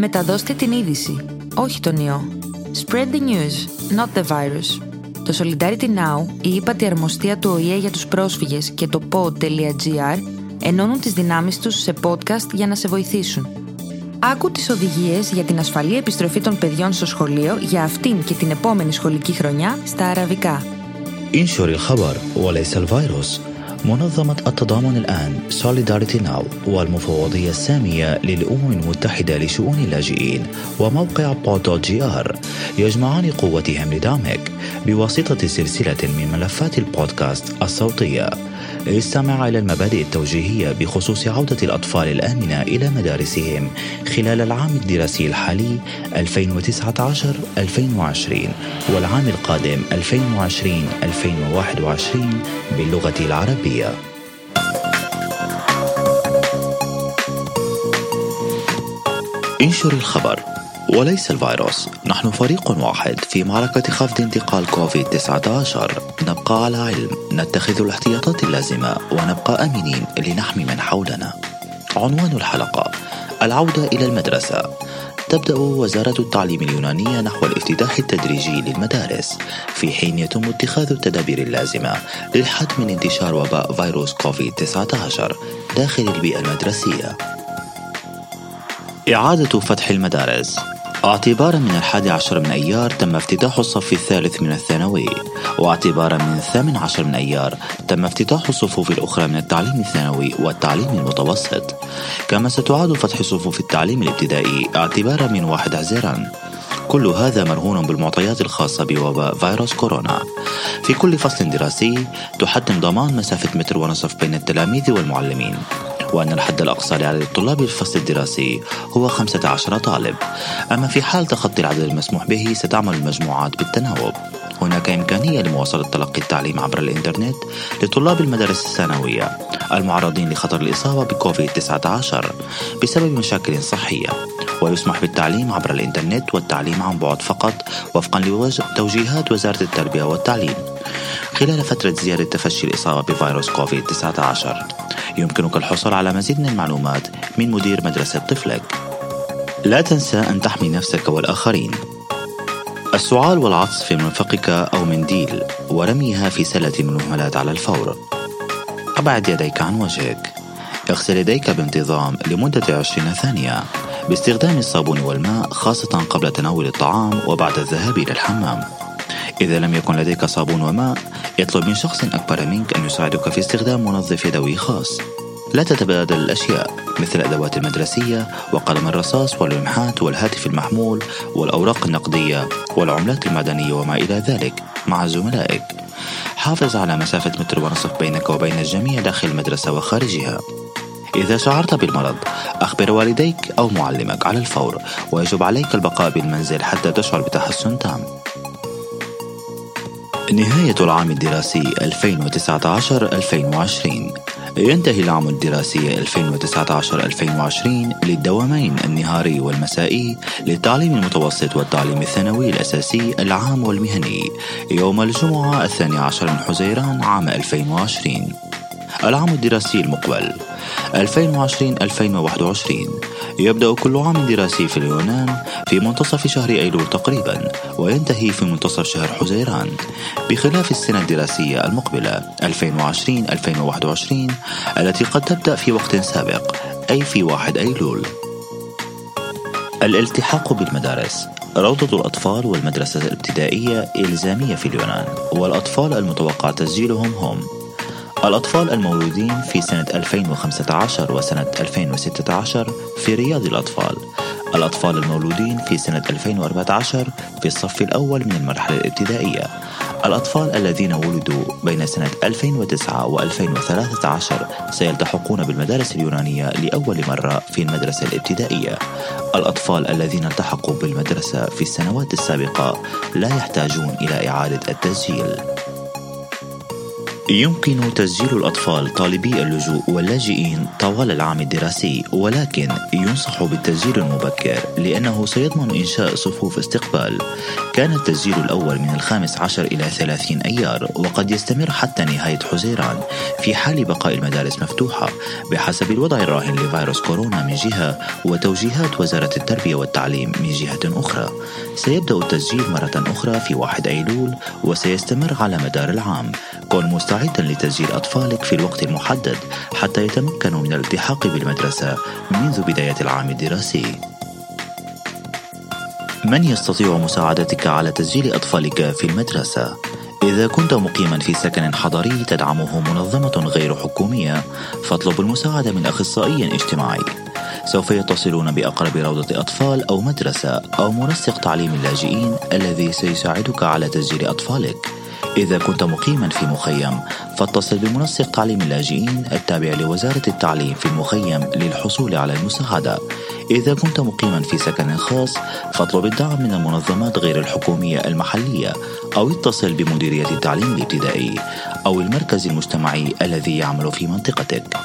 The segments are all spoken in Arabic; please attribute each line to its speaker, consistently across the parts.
Speaker 1: Μεταδώστε την είδηση, όχι τον ιό. Spread the news, not the virus. Το Solidarity Now, η ύπατη αρμοστία του ΟΗΕ για τους πρόσφυγες και το pod.gr ενώνουν τις δυνάμεις τους σε podcast για να σε βοηθήσουν. Άκου τις οδηγίες για την ασφαλή επιστροφή των παιδιών στο σχολείο για αυτήν και την επόμενη σχολική χρονιά στα αραβικά.
Speaker 2: انشر الخبر وليس الفيروس منظمة التضامن الآن Solidarity Now والمفوضية السامية للأمم المتحدة لشؤون اللاجئين وموقع pod.gr. يجمعان قوتهم لدعمك بواسطة سلسلة من ملفات البودكاست الصوتية. استمع إلى المبادئ التوجيهية بخصوص عودة الأطفال الآمنة إلى مدارسهم خلال العام الدراسي الحالي 2019-2020 والعام القادم 2020-2021 باللغة العربية. انشر الخبر وليس الفيروس. نحن فريق واحد في معركة خفض انتقال كوفيد 19 نبقى على علم. نتخذ الاحتياطات اللازمة ونبقى آمنين لنحمي من حولنا. عنوان الحلقة العودة إلى المدرسة. تبدأ وزارة التعليم اليونانية نحو الافتتاح التدريجي للمدارس. في حين يتم اتخاذ التدابير اللازمة للحد من انتشار وباء فيروس كوفيد 19 داخل البيئة المدرسية. إعادة فتح المدارس. اعتبارا من الحادي عشر من أيار تم افتتاح الصف الثالث من الثانوي واعتبارا من الثامن عشر من أيار تم افتتاح الصفوف الأخرى من التعليم الثانوي والتعليم المتوسط. كما ستعاد فتح صفوف التعليم الابتدائي اعتبارا من واحد عزيران كل هذا مرهون بالمعطيات الخاصة بوباء فيروس كورونا. في كل فصل دراسي تحتم ضمان مسافة متر ونصف بين التلاميذ والمعلمين. وأن الحد الأقصى لعدد الطلاب الفصل الدراسي هو 15 طالب. أما في حال تخطي العدد المسموح به ستعمل المجموعات بالتناوب. هناك إمكانية لمواصلة تلقي التعليم عبر الإنترنت لطلاب المدارس الثانوية المعرضين لخطر الإصابة بكوفيد-19 بسبب مشاكل صحية ويسمح بالتعليم عبر الإنترنت والتعليم عن بعد فقط وفقا لتوجيهات وزارة التربية والتعليم. خلال فترة زيادة تفشي الإصابة بفيروس كوفيد-19 يمكنك الحصول على مزيد من المعلومات من مدير مدرسة طفلك. لا تنسى أن تحمي نفسك والآخرين. السعال والعطس في مرفقك أو منديل ورميها في سلة المهملات على الفور. أبعد يديك عن وجهك. اغسل يديك بانتظام لمدة 20 ثانية. باستخدام الصابون والماء خاصة قبل تناول الطعام وبعد الذهاب إلى الحمام. إذا لم يكن لديك صابون وماء اطلب من شخص أكبر منك أن يساعدك في استخدام منظف يدوي خاص. لا تتبادل الأشياء مثل الأدوات المدرسية وقلم الرصاص واللمحات والهاتف المحمول والأوراق النقدية والعملات المعدنية وما إلى ذلك مع زملائك. حافظ على مسافة متر ونصف بينك وبين الجميع داخل المدرسة وخارجها. إذا شعرت بالمرض أخبر والديك أو معلمك على الفور ويجب عليك البقاء بالمنزل حتى تشعر بتحسن تام. نهاية العام الدراسي 2019-2020 ينتهي العام الدراسي 2019-2020 للدوامين النهاري والمسائي للتعليم المتوسط والتعليم الثانوي الأساسي العام والمهني. يوم الجمعة الثاني عشر من حزيران عام 2020 العام الدراسي المقبل 2020-2021 يبدأ كل عام دراسي في اليونان في منتصف شهر أيلول تقريبا وينتهي في منتصف شهر حزيران. بخلاف السنة الدراسية المقبلة 2020-2021 التي قد تبدأ في وقت سابق أي في 1 أيلول. الالتحاق بالمدارس روضة الأطفال والمدرسة الابتدائية إلزامية في اليونان والأطفال المتوقع تسجيلهم هم الأطفال المولودين في سنة 2015 وسنة 2016 في رياض الأطفال. الأطفال المولودين في سنة 2014 في الصف الأول من المرحلة الابتدائية. الأطفال الذين ولدوا بين سنة 2009 و 2013 سيلتحقون بالمدارس اليونانية لأول مرة في المدرسة الابتدائية. الأطفال الذين التحقوا بالمدرسة في السنوات السابقة لا يحتاجون إلى إعادة التسجيل. يمكن تسجيل الأطفال طالبي اللجوء واللاجئين طوال العام الدراسي ولكن ينصح بالتسجيل المبكر لأنه سيضمن إنشاء صفوف استقبال. كان التسجيل الأول من الخامس عشر إلى ثلاثين أيار وقد يستمر حتى نهاية حزيران في حال بقاء المدارس مفتوحة بحسب الوضع الراهن لفيروس كورونا من جهة وتوجيهات وزارة التربية والتعليم من جهة أخرى. سيبدأ التسجيل مرة أخرى في 1 أيلول وسيستمر على مدار العام. كن مستعدا لتسجيل أطفالك في الوقت المحدد حتى يتمكنوا من الالتحاق بالمدرسة منذ بداية العام الدراسي. من يستطيع مساعدتك على تسجيل أطفالك في المدرسة؟ إذا كنت مقيما في سكن حضري تدعمه منظمة غير حكومية فاطلب المساعدة من أخصائي اجتماعي. سوف يتصلون بأقرب روضة أطفال أو مدرسة أو منسق تعليم اللاجئين الذي سيساعدك على تسجيل أطفالك. إذا كنت مقيما في مخيم فاتصل بمنسق تعليم اللاجئين التابع لوزارة التعليم في المخيم للحصول على المساعدة إذا كنت مقيما في سكن خاص فاطلب الدعم من المنظمات غير الحكومية المحلية أو اتصل بمديرية التعليم الابتدائي أو المركز المجتمعي الذي يعمل في منطقتك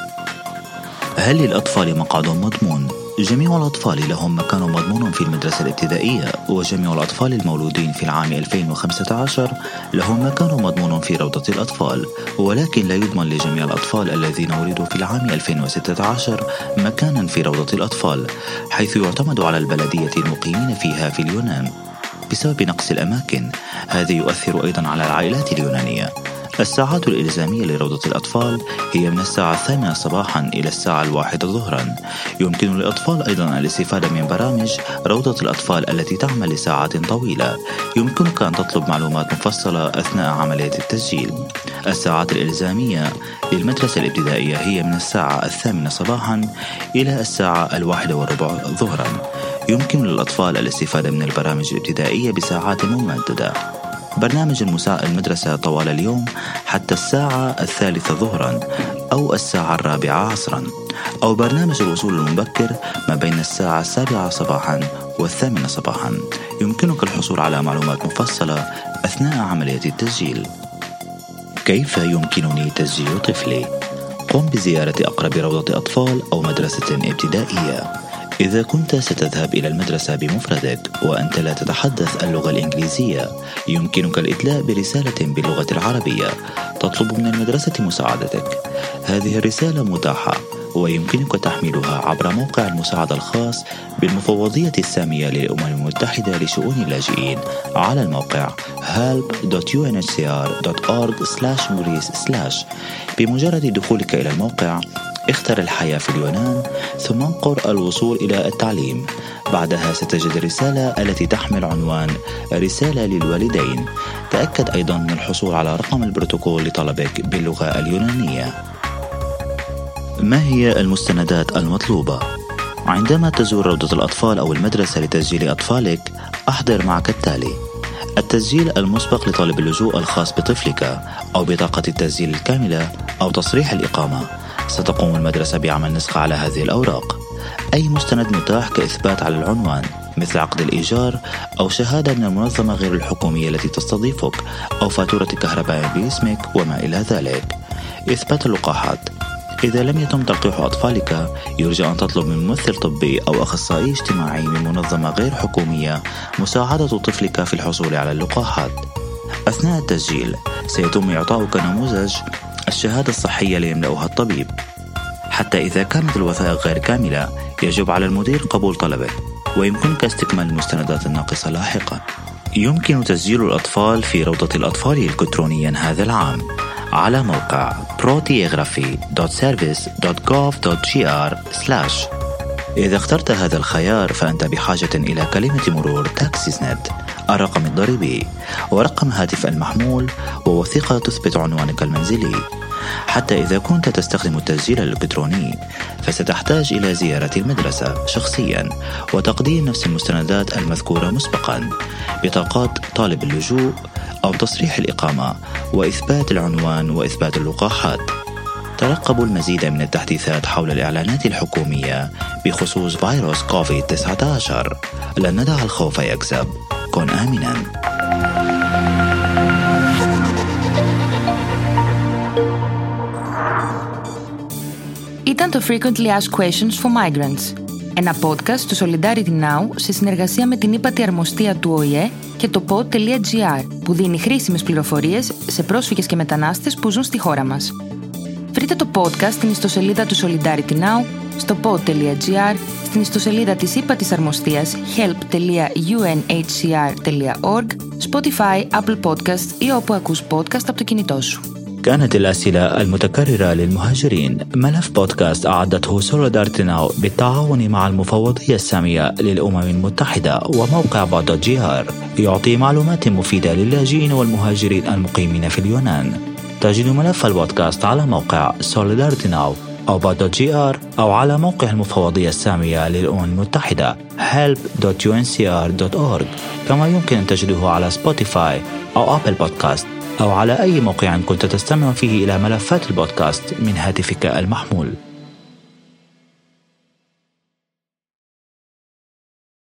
Speaker 2: هل للأطفال مقعد مضمون؟ جميع الأطفال لهم مكان مضمون في المدرسة الابتدائية وجميع الأطفال المولودين في العام 2015 لهم مكان مضمون في روضة الأطفال. ولكن لا يضمن لجميع الأطفال الذين ولدوا في العام 2016 مكانا في روضة الأطفال حيث يعتمد على البلدية المقيمين فيها في اليونان. بسبب نقص الأماكن هذا يؤثر أيضا على العائلات اليونانية. الساعات الإلزامية لروضة الأطفال هي من الساعة الثامنة صباحا إلى الساعة الواحدة ظهرا. يمكن للأطفال أيضا الاستفادة من برامج روضة الأطفال التي تعمل لساعات طويلة. يمكنك أن تطلب معلومات مفصلة أثناء عملية التسجيل. الساعات الإلزامية للمدرسة الابتدائية هي من الساعة الثامنة صباحا إلى الساعة الواحدة والربع ظهرا. يمكن للأطفال الاستفادة من البرامج الابتدائية بساعات ممددة. برنامج المدرسة طوال اليوم حتى الساعة الثالثة ظهرا أو الساعة الرابعة عصرا. أو برنامج الوصول المبكر ما بين الساعة السابعة صباحا والثامنة صباحا. يمكنك الحصول على معلومات مفصلة أثناء عملية التسجيل. كيف يمكنني تسجيل طفلي؟ قم بزيارة أقرب روضة أطفال أو مدرسة ابتدائية. إذا كنت ستذهب إلى المدرسة بمفردك وأنت لا تتحدث اللغة الإنجليزية يمكنك الإدلاء برسالة باللغة العربية تطلب من المدرسة مساعدتك. هذه الرسالة متاحة ويمكنك تحميلها عبر موقع المساعدة الخاص بالمفوضية السامية للأمم المتحدة لشؤون اللاجئين على الموقع help.unhcr.org/greece بمجرد دخولك إلى الموقع اختر الحياة في اليونان ثم انقر الوصول إلى التعليم. بعدها ستجد الرسالة التي تحمل عنوان رسالة للوالدين تأكد أيضا من الحصول على رقم البروتوكول لطلبك باللغة اليونانية. ما هي المستندات المطلوبة؟ عندما تزور روضة الأطفال أو المدرسة لتسجيل أطفالك أحضر معك التالي. التسجيل المسبق لطالب اللجوء الخاص بطفلك أو بطاقة التسجيل الكاملة أو تصريح الإقامة. ستقوم المدرسة بعمل نسخة على هذه الأوراق. أي مستند متاح كإثبات على العنوان مثل عقد الإيجار أو شهادة من المنظمة غير الحكومية التي تستضيفك أو فاتورة كهرباء باسمك وما إلى ذلك. إثبات اللقاحات. إذا لم يتم تلقيح أطفالك يرجى أن تطلب من ممثل طبي أو أخصائي اجتماعي من منظمة غير حكومية مساعدة طفلك في الحصول على اللقاحات. أثناء التسجيل سيتم إعطاؤك نموذج الشهادة الصحية ليملأها الطبيب. حتى إذا كانت الوثائق غير كاملة يجب على المدير قبول طلبه ويمكنك استكمال المستندات الناقصة لاحقا. يمكن تسجيل الأطفال في روضة الأطفال إلكترونيا هذا العام على موقع proteography.service.gov.gr إذا اخترت هذا الخيار فأنت بحاجة إلى كلمة مرور تاكسيس نت. الرقم الضريبي ورقم هاتف المحمول ووثيقة تثبت عنوانك المنزلي. حتى إذا كنت تستخدم التسجيل الإلكتروني فستحتاج إلى زيارة المدرسة شخصيا وتقديم نفس المستندات المذكورة مسبقا بطاقات طالب اللجوء أو تصريح الإقامة وإثبات العنوان وإثبات اللقاحات. ترقبوا المزيد من التحديثات حول الإعلانات الحكومية بخصوص فيروس كوفيد-19 لن ندع الخوف يكسب.
Speaker 1: Ήταν το Frequently Asked Questions for Migrants, ένα podcast του Solidarity Now σε συνεργασία με την ύπατη αρμοστία του ΟΗΕ και το pod.gr που δίνει χρήσιμες πληροφορίες σε πρόσφυγες και μετανάστες που ζουν στη χώρα μας. Βρείτε το podcast στην ιστοσελίδα του Solidarity Now στο pod.gr, στην ιστοσελίδα της ύπατης αρμοστίας help.unhcr.org, Spotify, Apple Podcasts ή όπου ακούς podcast από το κινητό σου.
Speaker 2: كانت الأسئلة المتكررة للمهاجرين ملف بودكاست أعدته سوليدارتي ناو بالتعاون مع المفوضية السامية للأمم المتحدة وموقع بعض جي آر يعطي معلومات مفيدة للاجئين والمهاجرين المقيمين في اليونان تجد ملف البودكاست على موقع سوليدارتي ناو أو pod.gr أو على موقع المفوضية السامية للأمم المتحدة help.unhcr.org كما يمكن أن تجده على Spotify أو Apple Podcasts أو على أي موقع كنت تستمع فيه إلى ملفات البودكاست من هاتفك المحمول.